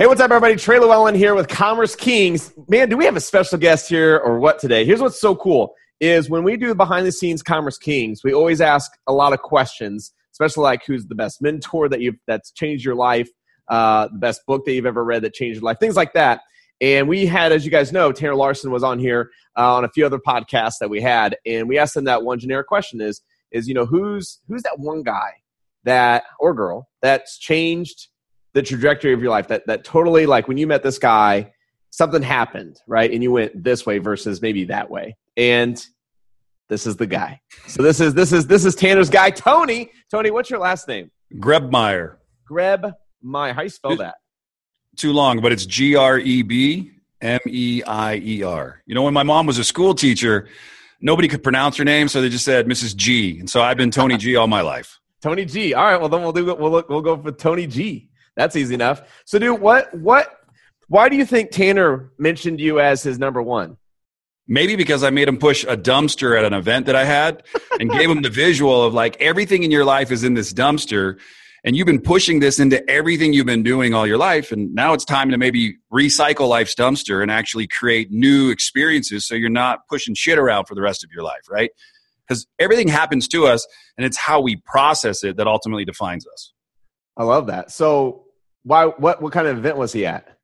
Hey, what's up, everybody? Trey Lewellen here with Commerce Kings. Man, do we have a special guest here or what today? Here's what's so cool is when we do behind the scenes Commerce Kings, we always ask a lot of questions, especially like who's the best mentor that you've that's changed your life, uh, the best book that you've ever read that changed your life, things like that. And we had, as you guys know, Tanner Larson was on here uh, on a few other podcasts that we had, and we asked him that one generic question: is is you know who's who's that one guy that or girl that's changed the trajectory of your life that that totally like when you met this guy something happened right and you went this way versus maybe that way and this is the guy so this is this is this is tanner's guy tony tony what's your last name Grebmeier. greb my how you spell that Too long, but it's G R E B M E I E R. You know, when my mom was a school teacher, nobody could pronounce her name, so they just said Mrs. G. And so I've been Tony G all my life. tony g all right well then we'll do we'll look, we'll go for tony g that's easy enough so dude what what why do you think tanner mentioned you as his number one Maybe because I made him push a dumpster at an event that I had and gave him the visual of like everything in your life is in this dumpster. And you've been pushing this into everything you've been doing all your life. And now it's time to maybe recycle life's dumpster and actually create new experiences so you're not pushing shit around for the rest of your life, right? Because everything happens to us and it's how we process it that ultimately defines us. i love that so why what what kind of event was he at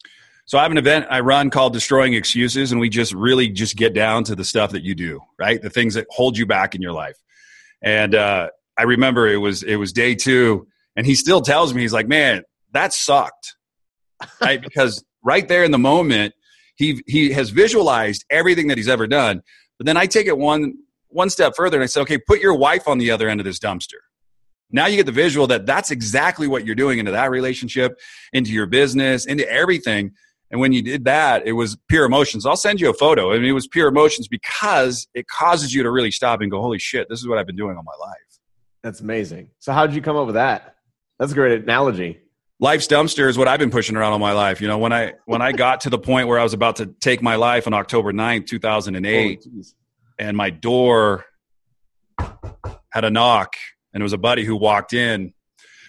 So I have an event I run called Destroying Excuses, and we just really just get down to the stuff that you do, right? The things that hold you back in your life. And uh, I remember it was it was day two, and he still tells me he's like, "Man, that sucked," right? because right there in the moment, he he has visualized everything that he's ever done. But then I take it one one step further, and I said, "Okay, put your wife on the other end of this dumpster." Now you get the visual that that's exactly what you're doing into that relationship, into your business, into everything. And when you did that, it was pure emotions. I'll send you a photo. I mean, it was pure emotions because it causes you to really stop and go, holy shit, this is what I've been doing all my life. That's amazing. So how did you come up with that? That's a great analogy. Life's dumpster is what I've been pushing around all my life. You know, when I when I got to the point where I was about to take my life on October 9th, 2008, Oh, and my door had a knock and it was a buddy who walked in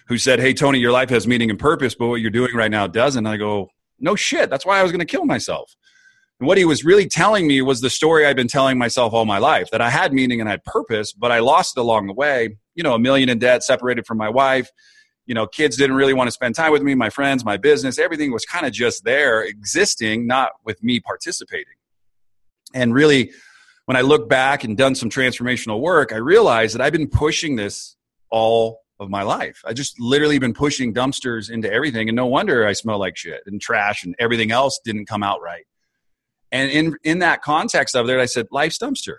who said hey tony your life has meaning and purpose but what you're doing right now doesn't. And i go no shit. That's why i was going to kill myself. And what he was really telling me was the story i've been telling myself all my life that i had meaning and i had purpose but i lost it along the way you know a million in debt separated from my wife you know kids didn't really want to spend time with me my friends my business everything was kind of just there existing not with me participating. And really when I look back and done some transformational work, I realized that I've been pushing this all of my life. I just literally been pushing dumpsters into everything, and no wonder I smell like shit and trash and everything else didn't come out right. And in in that context of it, I said, life's dumpster.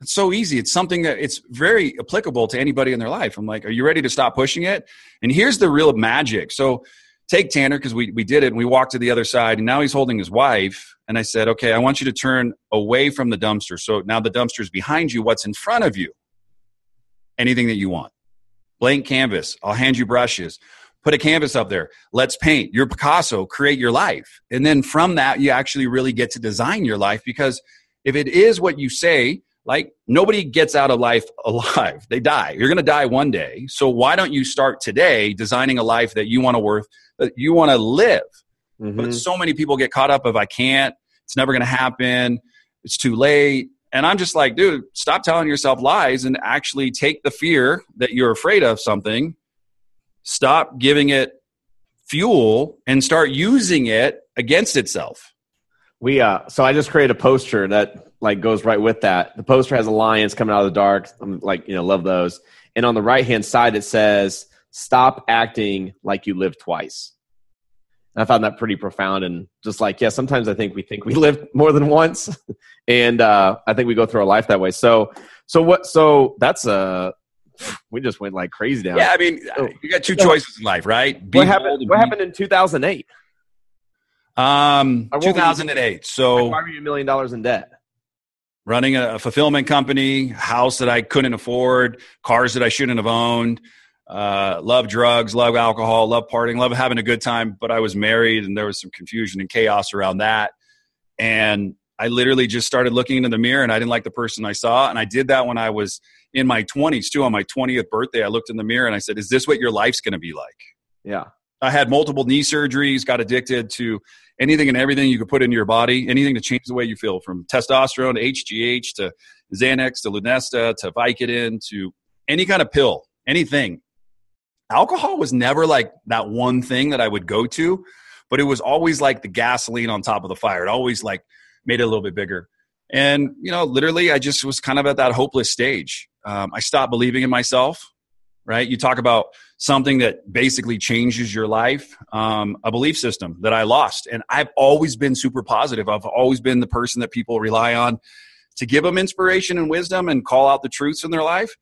It's so easy. It's something that it's very applicable to anybody in their life. I'm like, are you ready to stop pushing it? And here's the real magic. So take Tanner because we, we did it and we walked to the other side and now he's holding his wife. And I said, okay, I want you to turn away from the dumpster. So now the dumpster is behind you. What's in front of you? Anything that you want. Blank canvas. I'll hand you brushes. Put a canvas up there. Let's paint. Your Picasso, create your life. And then from that, you actually really get to design your life because if it is what you say, like nobody gets out of life alive. They die. You're going to die one day. So why don't you start today designing a life that you want to worth that you want to live? Mhm. But so many people get caught up of I can't, it's never going to happen, it's too late. And I'm just like, dude, stop telling yourself lies and actually take the fear that you're afraid of something, stop giving it fuel and start using it against itself. We uh so I just created a poster that like goes right with that. The poster has a lion it's coming out of the dark. I'm like, you know, love those. And on the right hand side it says, Stop acting like you live twice. I found that pretty profound and just like, yeah, sometimes I think we think we live more than once. and uh I think we go through our life that way. So so what so that's uh we just went like crazy down. Yeah, I mean, Oh. you got two choices in life, right? Be what happened what be- happened in 2008? Um, Or what were you- 2008. So Why were you a million dollars in debt? running a, a fulfillment company, house that I couldn't afford, cars that I shouldn't have owned. Uh, love drugs, love alcohol, love partying, love having a good time. But I was married, and there was some confusion and chaos around that. And I literally just started looking into the mirror, and I didn't like the person I saw. And I did that when I was in my 20s too. On my 20th birthday, I looked in the mirror and I said, "Is this what your life's going to be like?" Yeah. I had multiple knee surgeries, got addicted to anything and everything you could put into your body, anything to change the way you feel, from testosterone to HGH to Xanax to Lunesta to Vicodin to any kind of pill, anything. Alcohol was never like that one thing that I would go to, but it was always like the gasoline on top of the fire. It always like made it a little bit bigger. And, you know, literally, I just was kind of at that hopeless stage. Um, I stopped believing in myself, right? You talk about something that basically changes your life, um, a belief system that I lost. And I've always been super positive. I've always been the person that people rely on to give them inspiration and wisdom and call out the truths in their life.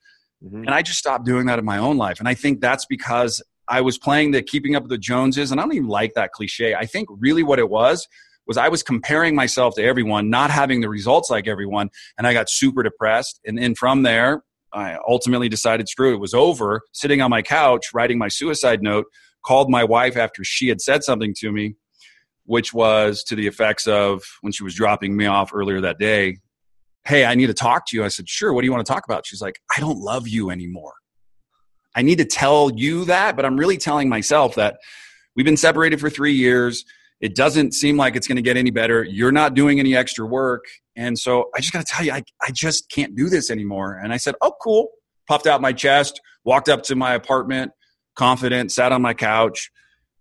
Mm-hmm. And I just stopped doing that in my own life. And I think that's because I was playing the keeping up with the Joneses. And I don't even like that cliche. I think really what it was was I was comparing myself to everyone, not having the results like everyone, and I got super depressed. And then from there, I ultimately decided, screw it, it was over. Sitting on my couch, writing my suicide note, called my wife after she had said something to me, which was to the effects of when she was dropping me off earlier that day. Hey, I need to talk to you. I said, sure. What do you want to talk about? She's like, I don't love you anymore. I need to tell you that, but I'm really telling myself that we've been separated for three years. It doesn't seem like it's going to get any better. You're not doing any extra work. And so I just got to tell you, I, I just can't do this anymore. And I said, Oh, cool. Puffed out my chest, walked up to my apartment, confident, sat on my couch,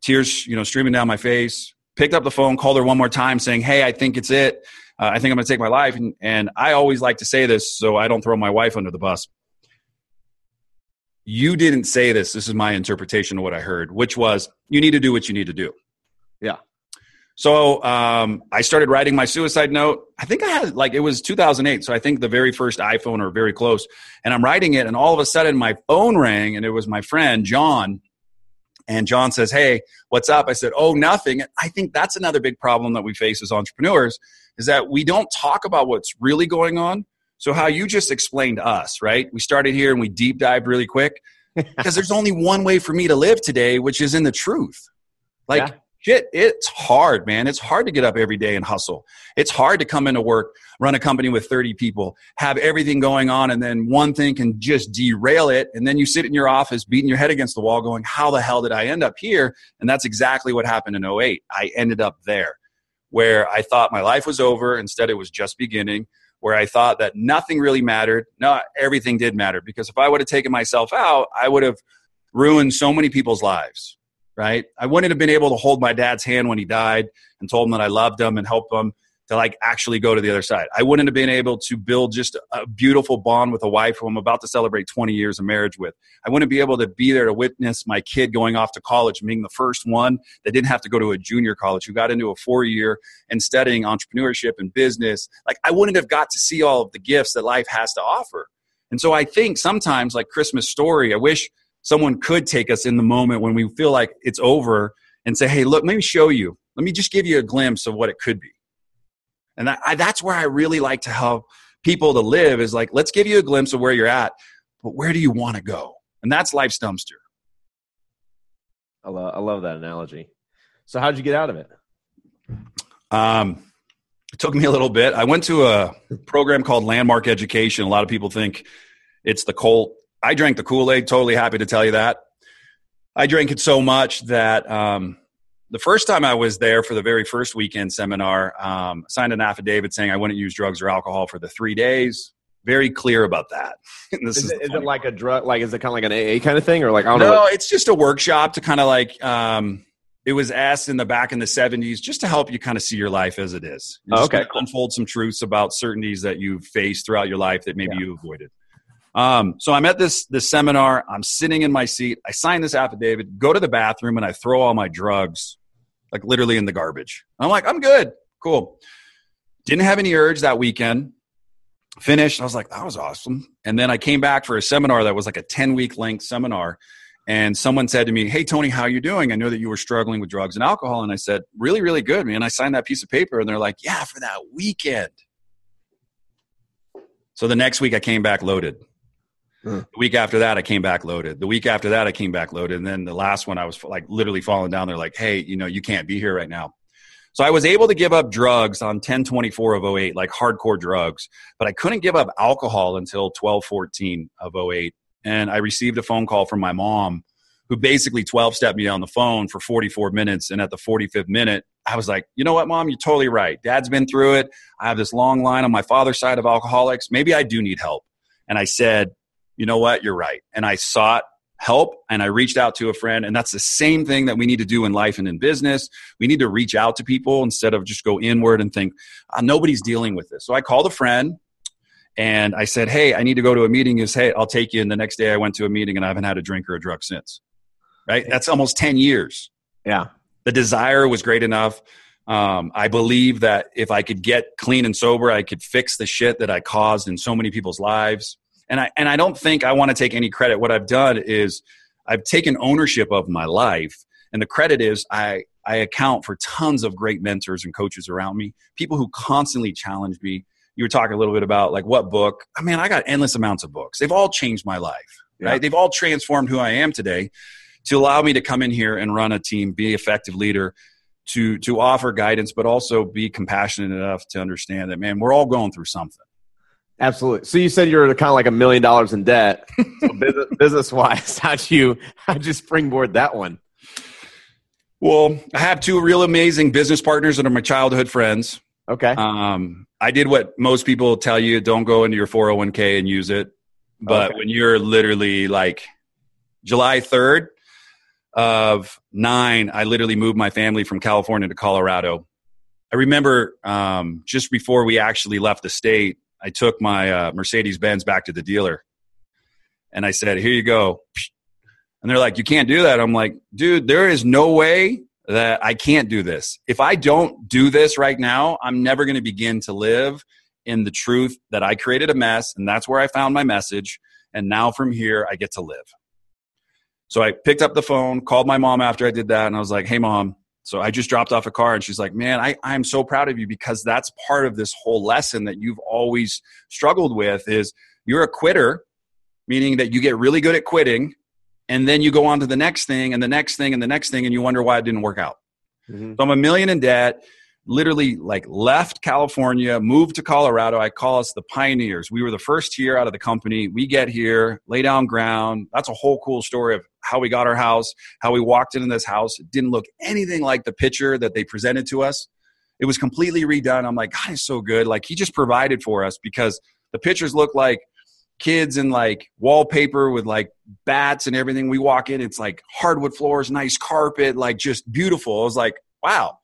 tears, you know, streaming down my face, picked up the phone, called her one more time saying, Hey, I think it's it. Uh, I think I'm going to take my life. And, and I always like to say this so I don't throw my wife under the bus. You didn't say this. This is my interpretation of what I heard, which was you need to do what you need to do. Yeah. So um, I started writing my suicide note. I think I had like it was 2008, so I think the very first iPhone or very close. And I'm writing it, and all of a sudden my phone rang, and it was my friend John. And John says, "Hey, what's up?" I said, "Oh, nothing." I think that's another big problem that we face as entrepreneurs is that we don't talk about what's really going on. So how you just explained to us, right? We started here and we deep dived really quick because there's only one way for me to live today, which is in the truth. Like. Yeah shit, it's hard, man. It's hard to get up every day and hustle. It's hard to come into work, run a company with 30 people, have everything going on, and then one thing can just derail it. And then you sit in your office beating your head against the wall going, How the hell did I end up here? And that's exactly what happened in 08. I ended up there where I thought my life was over. Instead, it was just beginning. Where I thought that nothing really mattered. No, everything did matter because if I would have taken myself out, I would have ruined so many people's lives right? I wouldn't have been able to hold my dad's hand when he died and told him that I loved him and helped him to like actually go to the other side. I wouldn't have been able to build just a beautiful bond with a wife who I'm about to celebrate 20 years of marriage with. I wouldn't be able to be there to witness my kid going off to college, being the first one that didn't have to go to a junior college, who got into a four year and studying entrepreneurship and business. Like I wouldn't have got to see all of the gifts that life has to offer. And so I think sometimes like Christmas story, I wish someone could take us in the moment when we feel like it's over and say, hey, look, let me show you. Let me just give you a glimpse of what it could be. And I, I, that's where I really like to help people to live is like, let's give you a glimpse of where you're at, but where do you want to go? And that's life's dumpster. I love, I love that analogy. So how'd you get out of it? Um, it took me a little bit. I went to a program called Landmark Education. A lot of people think it's the cult I drank the Kool Aid. Totally happy to tell you that. I drank it so much that um, the first time I was there for the very first weekend seminar, um, signed an affidavit saying I wouldn't use drugs or alcohol for the three days. Very clear about that. is, is, it, is it like a drug? Like is it kind of like an AA kind of thing, or like I don't no, know? No, it's just a workshop to kind of like. Um, it was asked in the back in the 70s just to help you kind of see your life as it is. Oh, okay. Unfold some truths about certainties that you've faced throughout your life that maybe yeah. you avoided. Um, so I'm at this this seminar. I'm sitting in my seat. I sign this affidavit, go to the bathroom, and I throw all my drugs, like literally in the garbage. I'm like, I'm good, cool. Didn't have any urge that weekend. Finished. I was like, that was awesome. And then I came back for a seminar that was like a 10 week length seminar. And someone said to me, Hey, Tony, how you doing? I know that you were struggling with drugs and alcohol. And I said, Really, really good, man. I signed that piece of paper. And they're like, Yeah, for that weekend. So the next week I came back loaded. Hmm. The week after that, I came back loaded. The week after that, I came back loaded. And then the last one, I was like literally falling down. They're like, hey, you know, you can't be here right now. So I was able to give up drugs on 1024 of 08, like hardcore drugs, but I couldn't give up alcohol until 1214 of 08. And I received a phone call from my mom who basically 12 stepped me on the phone for 44 minutes. And at the 45th minute, I was like, you know what, mom, you're totally right. Dad's been through it. I have this long line on my father's side of alcoholics. Maybe I do need help. And I said, you know what, you're right. And I sought help and I reached out to a friend. And that's the same thing that we need to do in life and in business. We need to reach out to people instead of just go inward and think, oh, nobody's dealing with this. So I called a friend and I said, Hey, I need to go to a meeting. Is hey, I'll take you. And the next day I went to a meeting and I haven't had a drink or a drug since. Right? That's almost 10 years. Yeah. The desire was great enough. Um, I believe that if I could get clean and sober, I could fix the shit that I caused in so many people's lives and I and I don't think I want to take any credit. What I've done is I've taken ownership of my life, and the credit is I I account for tons of great mentors and coaches around me, people who constantly challenge me. You were talking a little bit about like what book. I mean, I got endless amounts of books. They've all changed my life, right? Yeah. They've all transformed who I am today to allow me to come in here and run a team, be effective leader, to to offer guidance, but also be compassionate enough to understand that man, we're all going through something. Absolutely. So you said you're kind of like a million dollars in debt. So business, business wise, how'd you how'd you springboard that one? Well, I have two real amazing business partners that are my childhood friends. Okay. Um, I did what most people tell you: don't go into your 401k and use it. But okay. when you're literally like July 3rd of nine, I literally moved my family from California to Colorado. I remember um, just before we actually left the state, I took my uh, Mercedes Benz back to the dealer and I said, Here you go. And they're like, You can't do that. I'm like, Dude, there is no way that I can't do this. If I don't do this right now, I'm never going to begin to live in the truth that I created a mess and that's where I found my message. And now from here, I get to live. So I picked up the phone, called my mom after I did that, and I was like, Hey, mom, so I just dropped off a car and she's like, Man, I, I'm so proud of you because that's part of this whole lesson that you've always struggled with is you're a quitter, meaning that you get really good at quitting and then you go on to the next thing and the next thing and the next thing and you wonder why it didn't work out. Mm-hmm. So I'm a million in debt literally like left California, moved to Colorado. I call us the pioneers. We were the first year out of the company. We get here, lay down ground. That's a whole cool story of how we got our house, how we walked into this house. It didn't look anything like the picture that they presented to us. It was completely redone. I'm like, God is so good. Like he just provided for us because the pictures look like kids in like wallpaper with like bats and everything. We walk in, it's like hardwood floors, nice carpet, like just beautiful. I was like, wow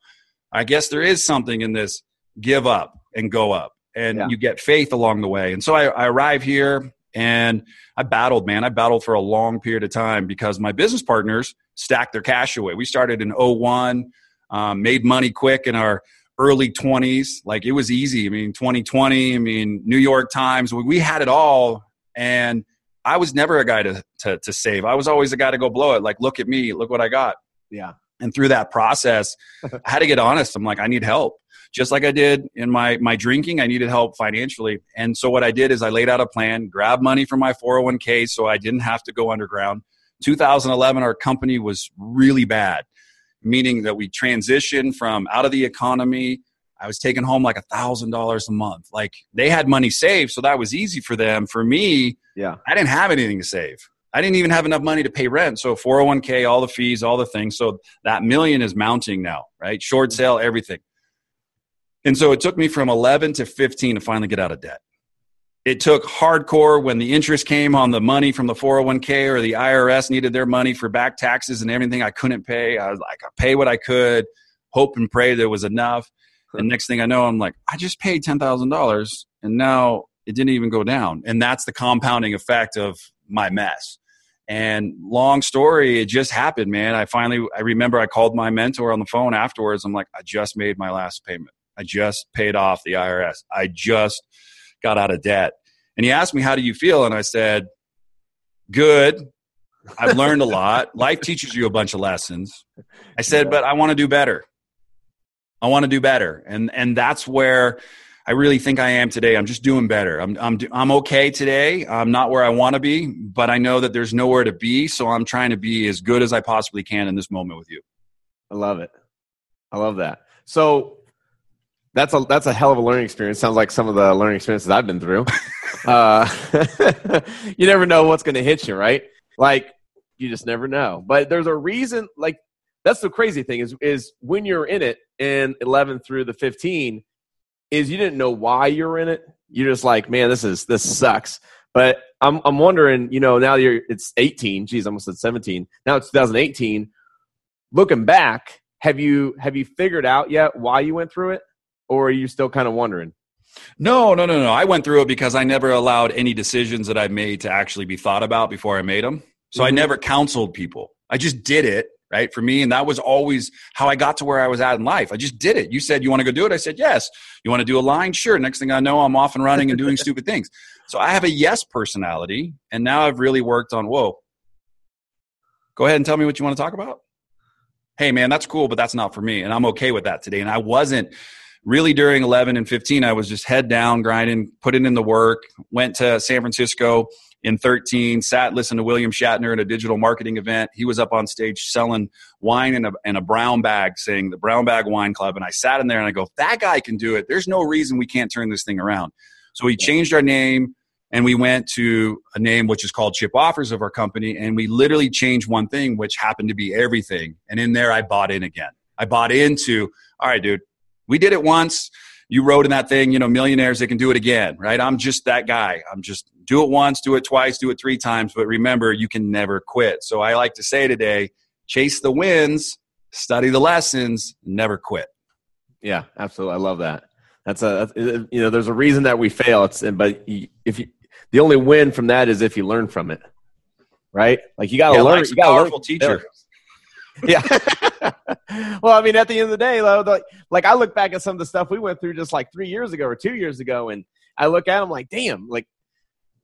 I guess there is something in this give up and go up. And yeah. you get faith along the way. And so I, I arrive here and I battled, man. I battled for a long period of time because my business partners stacked their cash away. We started in 01, um, made money quick in our early 20s. Like it was easy. I mean, 2020, I mean, New York Times, we, we had it all. And I was never a guy to, to, to save. I was always a guy to go blow it. Like, look at me, look what I got. Yeah. And through that process, I had to get honest. I'm like, I need help. Just like I did in my, my drinking, I needed help financially. And so what I did is I laid out a plan, grabbed money from my 401k so I didn't have to go underground. 2011, our company was really bad, meaning that we transitioned from out of the economy. I was taking home like a thousand dollars a month. Like they had money saved, so that was easy for them. For me, yeah, I didn't have anything to save. I didn't even have enough money to pay rent. So 401k, all the fees, all the things. So that million is mounting now, right? Short mm-hmm. sale, everything. And so it took me from 11 to 15 to finally get out of debt. It took hardcore when the interest came on the money from the 401k or the IRS needed their money for back taxes and everything I couldn't pay. I was like, I pay what I could, hope and pray there was enough. And next thing I know, I'm like, I just paid $10,000 and now it didn't even go down. And that's the compounding effect of my mess. And long story, it just happened, man. I finally, I remember I called my mentor on the phone afterwards. I'm like, I just made my last payment. I just paid off the IRS. I just got out of debt. And he asked me, How do you feel? And I said, Good. I've learned a lot. Life teaches you a bunch of lessons. I said, But I want to do better. I want to do better. And, and that's where I really think I am today. I'm just doing better. I'm I'm I'm okay today. I'm not where I want to be, but I know that there's nowhere to be, so I'm trying to be as good as I possibly can in this moment with you. I love it. I love that. So that's a that's a hell of a learning experience. Sounds like some of the learning experiences I've been through. uh, you never know what's going to hit you, right? Like you just never know. But there's a reason. Like that's the crazy thing is is when you're in it in 11 through the 15, is you didn't know why you're in it. You're just like, man, this is this sucks. But I'm I'm wondering, you know, now you're it's 18. Geez, I almost said 17. Now it's 2018. Looking back, have you have you figured out yet why you went through it, or are you still kind of wondering? No, no, no, no. I went through it because I never allowed any decisions that I made to actually be thought about before I made them. So mm-hmm. I never counseled people. I just did it, right? For me. And that was always how I got to where I was at in life. I just did it. You said, You want to go do it? I said, Yes. You want to do a line? Sure. Next thing I know, I'm off and running and doing stupid things. So I have a yes personality. And now I've really worked on, whoa, go ahead and tell me what you want to talk about. Hey, man, that's cool, but that's not for me. And I'm okay with that today. And I wasn't really during 11 and 15 i was just head down grinding putting in the work went to san francisco in 13 sat listened to william shatner at a digital marketing event. He was up on stage selling wine in a, in a brown bag saying the brown bag wine club. And i sat in there and i go that guy can do it. There's no reason we can't turn this thing around. So we changed our name and we went to a name which is called ShipOffers of our company. And we literally changed one thing which happened to be everything. And in there i bought in again. I bought into all right dude we did it once. You wrote in that thing, you know, millionaires, they can do it again, right? I'm just that guy. I'm just do it once, do it twice, do it three times. But remember, you can never quit. So I like to say today chase the wins, study the lessons, never quit. Yeah, absolutely. I love that. That's a, you know, there's a reason that we fail. It's, but if you, the only win from that is if you learn from it, right? Like you got to yeah, learn. You got a powerful teacher. Yeah. well, I mean, at the end of the day, though, the, like I look back at some of the stuff we went through just like three years ago or two years ago, and I look at them like, damn, like,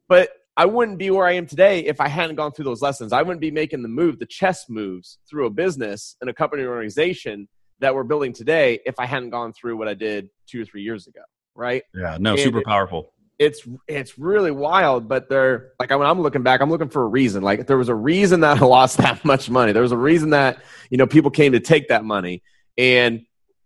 but I wouldn't be where I am today if I hadn't gone through those lessons. I wouldn't be making the move, the chess moves through a business and a company or organization that we're building today if I hadn't gone through what I did two or three years ago. Right. Yeah. No, and super powerful it's it's really wild but they're like when i'm looking back i'm looking for a reason like there was a reason that i lost that much money there was a reason that you know people came to take that money and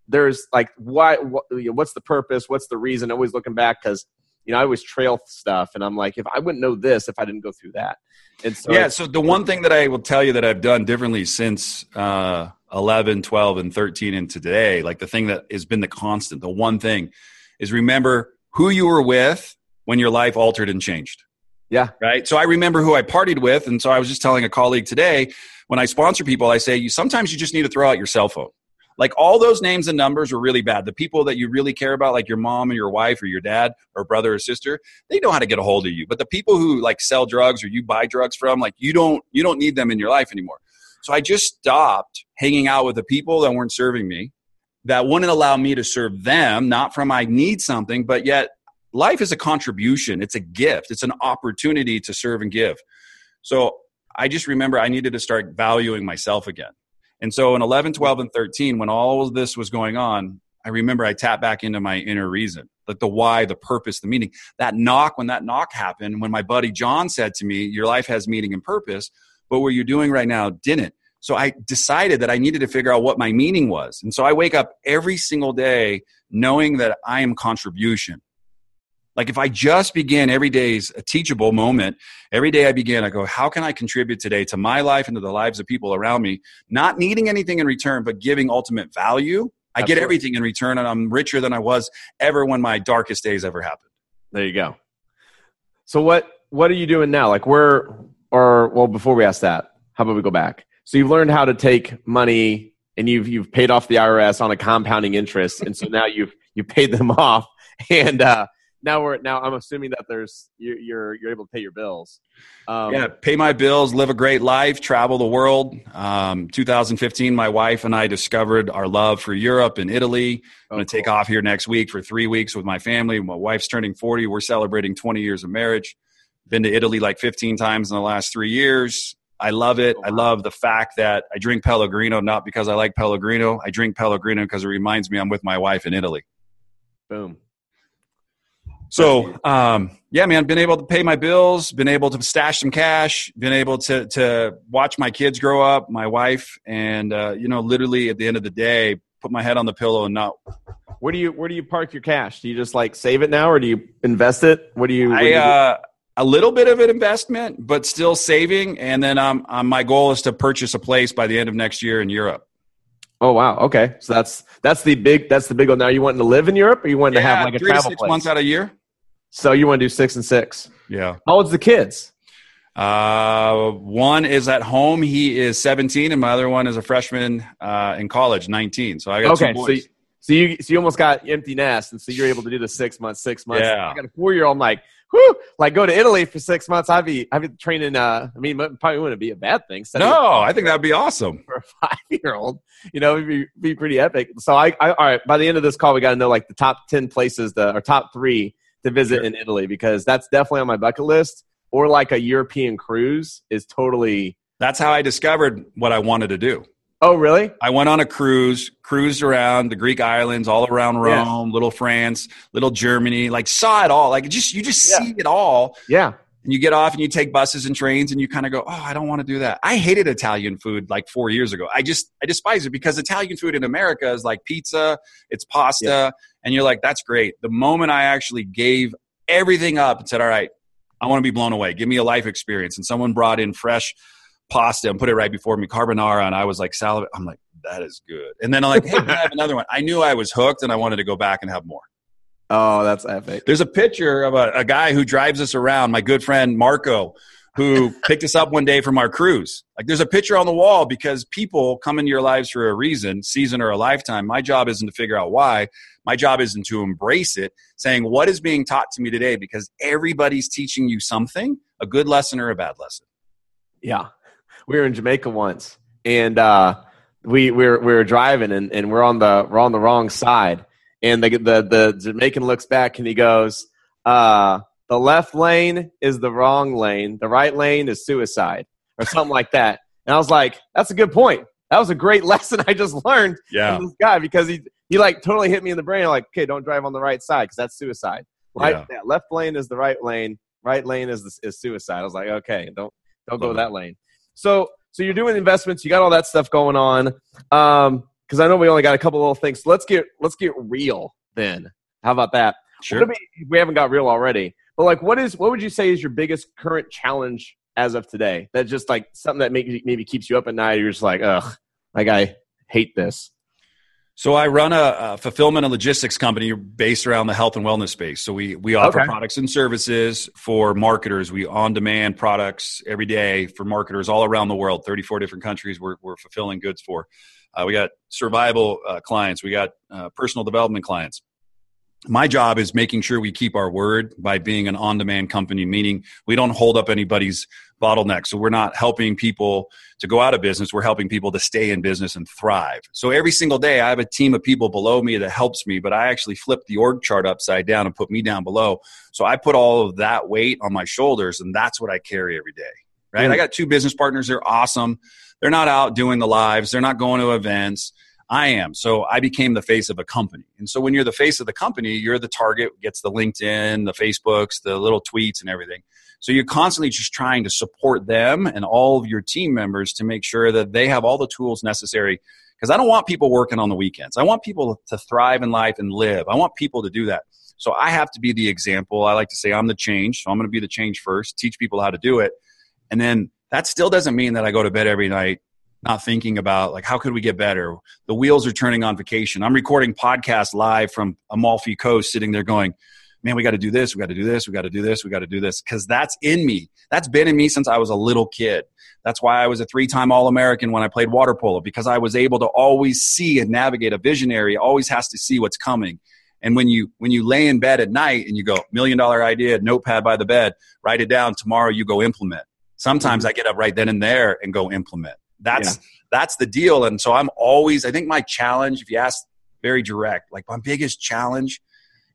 there's like why what, what's the purpose what's the reason always looking back because you know i always trail stuff and i'm like if i wouldn't know this if i didn't go through that and so yeah so the one thing that i will tell you that i've done differently since uh 11 12 and 13 and today like the thing that has been the constant the one thing is remember who you were with when your life altered and changed. Yeah. Right. So I remember who I partied with. And so I was just telling a colleague today when I sponsor people, I say, you sometimes you just need to throw out your cell phone. Like all those names and numbers are really bad. The people that you really care about, like your mom or your wife or your dad or brother or sister, they know how to get a hold of you. But the people who like sell drugs or you buy drugs from, like you don't you don't need them in your life anymore. So I just stopped hanging out with the people that weren't serving me, that wouldn't allow me to serve them, not from I need something, but yet life is a contribution, it's a gift, it's an opportunity to serve and give. So I just remember I needed to start valuing myself again. And so in 11, 12, and 13, when all of this was going on, I remember I tapped back into my inner reason, like the why, the purpose, the meaning. That knock, when that knock happened, when my buddy John said to me, Your life has meaning and purpose, but what you're doing right now didn't. So I decided that I needed to figure out what my meaning was. And so I wake up every single day knowing that I am contribution. Like if I just begin every day's a teachable moment, every day I begin, I go, how can I contribute today to my life and to the lives of people around me, not needing anything in return, but giving ultimate value. I Absolutely. get everything in return and I'm richer than I was ever when my darkest days ever happened. There you go. So what what are you doing now? Like where or well before we ask that, how about we go back? So you've learned how to take money and you've you've paid off the IRS on a compounding interest and so now you've you paid them off and uh now we're now I'm assuming that there's you're you're, you're able to pay your bills. Um, yeah, pay my bills, live a great life, travel the world. Um, 2015, my wife and I discovered our love for Europe and Italy. I'm going to take off here next week for three weeks with my family. My wife's turning 40. We're celebrating 20 years of marriage. Been to Italy like 15 times in the last three years. I love it. I love the fact that I drink Pellegrino not because I like Pellegrino. I drink Pellegrino because it reminds me I'm with my wife in Italy. Boom. So, um, yeah, man, been able to pay my bills, been able to stash some cash, been able to to watch my kids grow up, my wife, and uh, you know, literally at the end of the day, put my head on the pillow and not. Where do you where do you park your cash? Do you just like save it now, or do you invest it? What do you? What I do you uh, a little bit of an investment, but still saving. And then um, um, my goal is to purchase a place by the end of next year in Europe. Oh wow. Okay. So that's that's the big that's the big one. Now you wanting to live in Europe, or you wanting yeah, to have like a three travel to six place? months out of a year. So you want to do six and six? Yeah. How old's the kids? Uh, one is at home. He is 17, and my other one is a freshman uh, in college, 19. So I got Okay, two so you, so you so you almost got empty nest, and so you're able to do the six months, six months. Yeah. I got a four year old. I'm like, whoo, like go to Italy for six months. I'd be I'd be training. Uh, I mean, probably wouldn't be a bad thing. no, I think that'd be awesome. for a five year old. You know, it'd be, be pretty epic. So I, I all right. By the end of this call, we got to know like the top ten places, the or top three to visit Sure. in Italy because that's definitely on my bucket list. Or like a European cruise is totally. That's how I discovered what I wanted to do. Oh, really? I went on a cruise, cruised around the Greek islands, all around Yeah. Rome, little France, little Germany, like saw it all. Like just you just Yeah. see it all. Yeah. And you get off and you take buses and trains and you kind of go, Oh, I don't want to do that. I hated Italian food like four years ago. I just I despise it because Italian food in America is like pizza, it's pasta, and you're like, that's great. The moment I actually gave everything up and said, All right, I want to be blown away. Give me a life experience. And someone brought in fresh pasta and put it right before me, carbonara, and I was like salivate. I'm like, that is good. And then I'm like, hey, can I have another one? I knew I was hooked and I wanted to go back and have more. Oh, that's epic. There's a picture of a, a guy who drives us around, my good friend Marco, who picked us up one day from our cruise. Like there's a picture on the wall because people come into your lives for a reason, season or a lifetime. My job isn't to figure out why. My job isn't to embrace it, saying what is being taught to me today because everybody's teaching you something, a good lesson or a bad lesson. Yeah, we were in Jamaica once, and uh, we we were, we were driving, and, and we're on the we're on the wrong side, and the the the Jamaican looks back and he goes, uh, "The left lane is the wrong lane. The right lane is suicide, or something like that." And I was like, "That's a good point. That was a great lesson I just learned Yeah. from this guy because he he like totally hit me in the brain. Like, okay, don't drive on the right side because that's suicide. Right, Yeah. yeah, left lane is the right lane. Right lane is the, is suicide. I was like, okay, don't don't go Love it. that lane. So so you're doing investments. You got all that stuff going on. Um, because I know we only got a couple little things. So let's get let's get real then. How about that? Sure. We, haven't got real already. But like, what is what would you say is your biggest current challenge as of today? That just like something that maybe maybe keeps you up at night. You're just like, ugh, like I hate this. So I run a, a fulfillment and logistics company based around the health and wellness space. So we we offer Okay. products and services for marketers. We on demand products every day for marketers all around the world. Thirty four different countries we're we're fulfilling goods for. Uh, we got survival uh, clients. We got uh, personal development clients. My job is making sure we keep our word by being an on demand company, meaning we don't hold up anybody's bottleneck. So we're not helping people to go out of business. We're helping people to stay in business and thrive. So every single day, I have a team of people below me that helps me, but I actually flip the org chart upside down and put me down below. So I put all of that weight on my shoulders, and that's what I carry every day. Right? Mm. I got two business partners. They're awesome. They're not out doing the lives. They're not going to events. I am. So I became the face of a company. And so when you're the face of the company, you're the target, gets the LinkedIn, the Facebooks, the little tweets and everything. So you're constantly just trying to support them and all of your team members to make sure that they have all the tools necessary. Because I don't want people working on the weekends. I want people to thrive in life and live. I want people to do that. So I have to be the example. I like to say I'm the change. So I'm going to be the change first, teach people how to do it. And then that still doesn't mean that I go to bed every night not thinking about like how could we get better? The wheels are turning on vacation. I'm recording podcasts live from amalfi coast sitting there going man we got to do this we got to do this we got to do this we got to do this. Because that's in me. That's been in me since i was a little kid. That's why i was a three-time all-american when i played water polo because i was able to always see and navigate a visionary always has to see what's coming. And when you when you lay in bed at night and you go million dollar idea notepad by the bed write it down tomorrow you go implement sometimes mm-hmm. i get up right then and there and go implement. That's that's the deal. And so i'm always i think my challenge if you ask very direct like my biggest challenge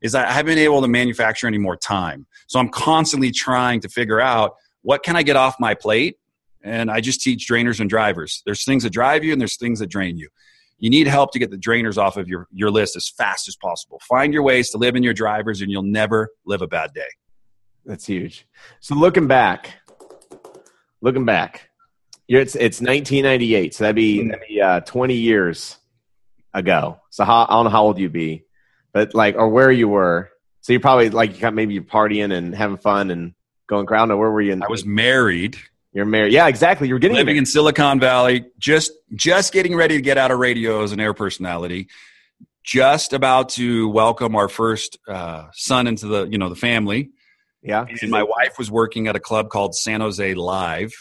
is that i haven't been able to manufacture any more time. So i'm constantly trying to figure out what can i get off my plate? And i just teach drainers and drivers. There's things that drive you and there's things that drain you. You need help to get the drainers off of your, your list as fast as possible. Find your ways to live in your drivers and you'll never live a bad day. That's huge. So looking back, looking back, you're, it's it's 1998. So that'd be, that'd be uh, 20 years ago. So how, I don't know how old you'd be, but like or where you were. So you're probably like you got maybe you're partying and having fun and going ground. Where were you? In, I was married. You're married. Yeah, exactly. You're getting living married. in Silicon Valley, just just getting ready to get out of radio as an air personality, just about to welcome our first uh, son into the you know the family. Yeah. And my wife was working at a club called San Jose Live,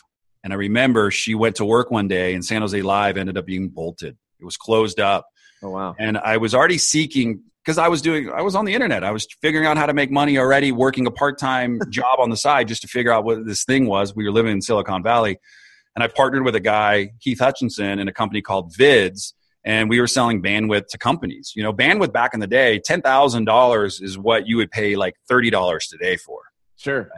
and I remember she went to work one day, and San Jose Live ended up being bolted. It was closed up, Oh wow. and I was already seeking because I was doing I was on the internet. I was figuring out how to make money already, working a part time job on the side just to figure out what this thing was. We were living in Silicon Valley, and I partnered with a guy Keith Hutchinson in a company called Vids, and we were selling bandwidth to companies. You know, bandwidth back in the day, ten thousand dollars is what you would pay like thirty dollars today for. Sure.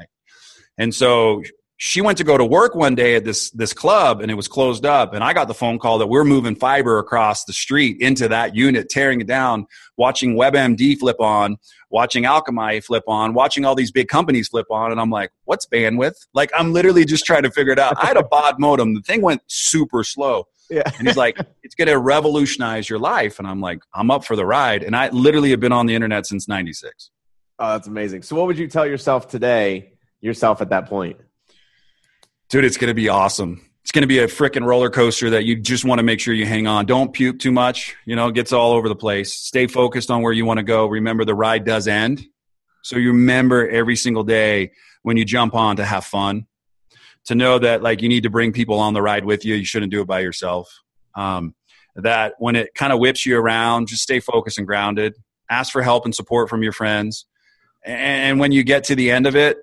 And so she went to go to work one day at this this club and it was closed up and I got the phone call that we're moving fiber across the street into that unit tearing it down watching WebMD flip on watching Alchemy flip on watching all these big companies flip on and I'm like what's bandwidth like I'm literally just trying to figure it out I had a baud modem the thing went super slow Yeah. and he's like it's going to revolutionize your life and I'm like I'm up for the ride and I literally have been on the internet since 96 Oh, that's amazing. So, what would you tell yourself today? Yourself at that point? dude it's going to be awesome it's going to be a freaking roller coaster that you just want to make sure you hang on don't puke too much you know it gets all over the place stay focused on where you want to go remember the ride does end so you remember every single day when you jump on to have fun to know that like you need to bring people on the ride with you. You shouldn't do it by yourself. Um, that when it kind of whips you around just stay focused and grounded. Ask for help and support from your friends. And when you get to the end of it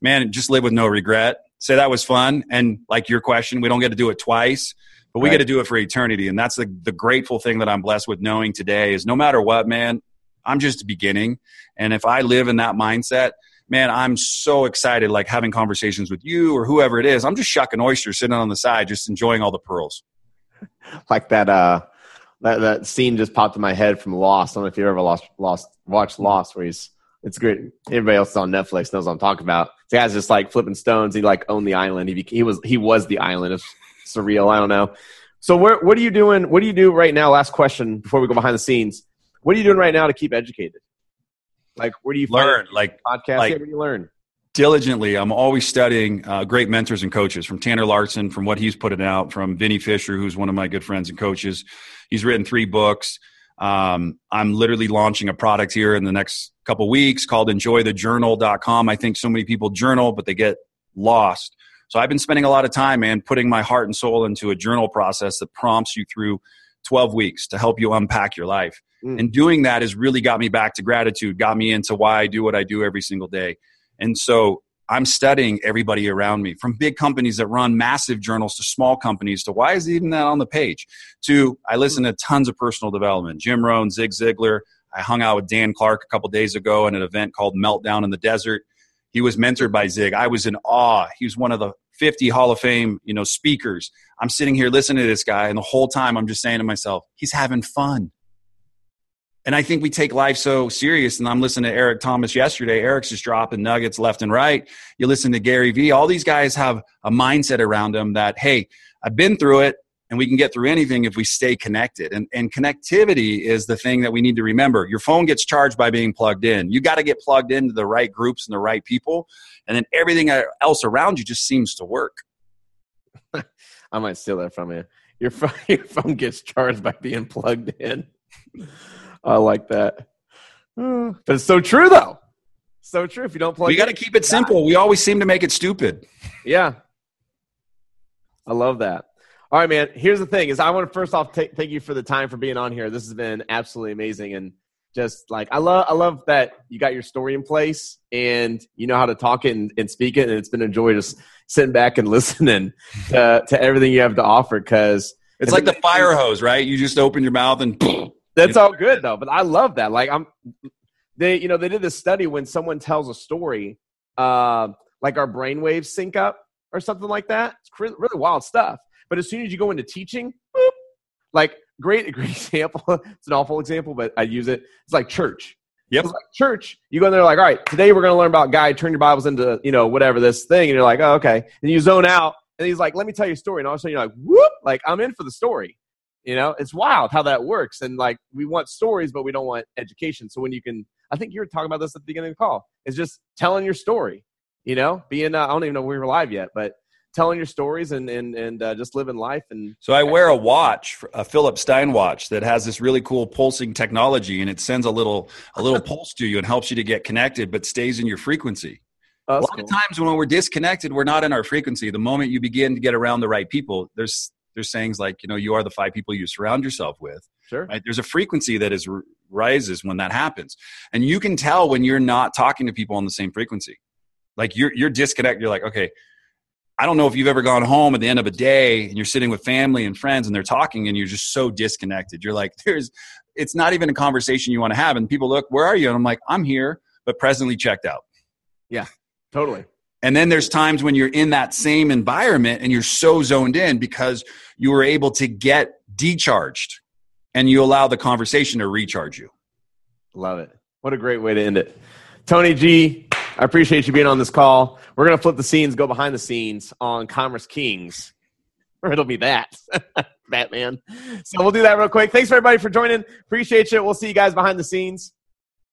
man just live with no regret. Say that was fun. And like your question we don't get to do it twice but we Right. get to do it for eternity. And that's the, the grateful thing that i'm blessed with knowing today is no matter what man i'm just beginning. And if i live in that mindset man i'm so excited like having conversations with you or whoever it is i'm just shucking oysters sitting on the side just enjoying all the pearls Like that. Uh, that that scene just popped in my head from Lost. I don't know if you ever lost lost watched Lost, where he's it's great. Everybody else on Netflix knows what I'm talking about. The guy's just like flipping stones. He like owned the island. He he was he was the island. It's surreal. I don't know. So where what are you doing? What do you do right now? Last question before we go behind the scenes. What are you doing right now to keep educated? Like where do you find learn like podcasts? like- yeah, where do you learn? diligently. I'm always studying uh, great mentors and coaches from Tanner Larson, from what he's putting out, from Vinnie Fisher, who's one of my good friends and coaches. He's written three books. Um, I'm literally launching a product here in the next couple weeks called enjoythejournal.com. I think so many people journal, but they get lost. So I've been spending a lot of time, man, putting my heart and soul into a journal process that prompts you through 12 weeks to help you unpack your life. Mm. And doing that has really got me back to gratitude, got me into why I do what I do every single day. And so I'm studying everybody around me from big companies that run massive journals to small companies to why is even that on the page to I listen to tons of personal development. Jim Rohn, Zig Ziglar. I hung out with Dan Clark a couple days ago in an event called Meltdown in the Desert. He was mentored by Zig. I was in awe. He was one of the 50 Hall of Fame, you know, speakers. I'm sitting here listening to this guy and the whole time I'm just saying to myself, he's having fun. And I think we take life so serious. And I'm listening to Eric Thomas yesterday. Eric's just dropping nuggets left and right. You listen to Gary Vee. All these guys have a mindset around them that, hey, I've been through it and we can get through anything if we stay connected. And, and connectivity is the thing that we need to remember. Your phone gets charged by being plugged in. You got to get plugged into the right groups and the right people. And then everything else around you just seems to work. I might steal that from you. Your phone, your phone gets charged by being plugged in. I like that. But it's so true, though. So true. If you don't plug, we got to keep it simple. We always seem to make it stupid. Yeah, I love that. All right, man. Here's the thing: is I want to first off take, thank you for the time for being on here. This has been absolutely amazing, and just like I love, I love that you got your story in place and you know how to talk it and, and speak it, and it's been a joy just sitting back and listening to, to everything you have to offer because It's like the fire hose, right? You just open your mouth and That's all good though, but I love that. Like I'm, they you know they did this study when someone tells a story, uh, like our brain waves sync up or something like that. It's really wild stuff. But as soon as you go into teaching, boop, like great great example. it's an awful example, but I use it. It's like church. Yep. It's like church. You go in there like, all right, today we're going to learn about God. Turn your Bibles into you know whatever this thing, and you're like, oh okay. And you zone out, and he's like, let me tell you a story, and all of a sudden you're like, whoop, like I'm in for the story. You know, it's wild how that works. And like, we want stories, but we don't want education. So when you can, I think you were talking about this at the beginning of the call, is just telling your story. You know, being uh, I don't even know we were live yet, but telling your stories and and and uh, just living life. And so I wear a watch, a Philip Stein watch that has this really cool pulsing technology, and it sends a little a little pulse to you and helps you to get connected, but stays in your frequency. Oh, a lot cool. of times when we're disconnected, we're not in our frequency. The moment you begin to get around the right people, there's there's sayings like you know you are the five people you surround yourself with. Sure. Right? There's a frequency that is rises when that happens, and you can tell when you're not talking to people on the same frequency. Like you're you're disconnected. You're like okay I don't know if you've ever gone home at the end of a day and you're sitting with family and friends and they're talking and you're just so disconnected. You're like, there's, it's not even a conversation you want to have. And people look, where are you? And I'm like, I'm here, but presently checked out. Yeah, totally. And then there's times when you're in that same environment and you're so zoned in because you were able to get decharged and you allow the conversation to recharge you. Love it. What a great way to end it. Tony G, I appreciate you being on this call. We're going to flip the scenes, go behind the scenes on Commerce Kings, or it'll be that. Batman. So we'll do that real quick. Thanks, everybody, for joining. Appreciate you. We'll see you guys behind the scenes.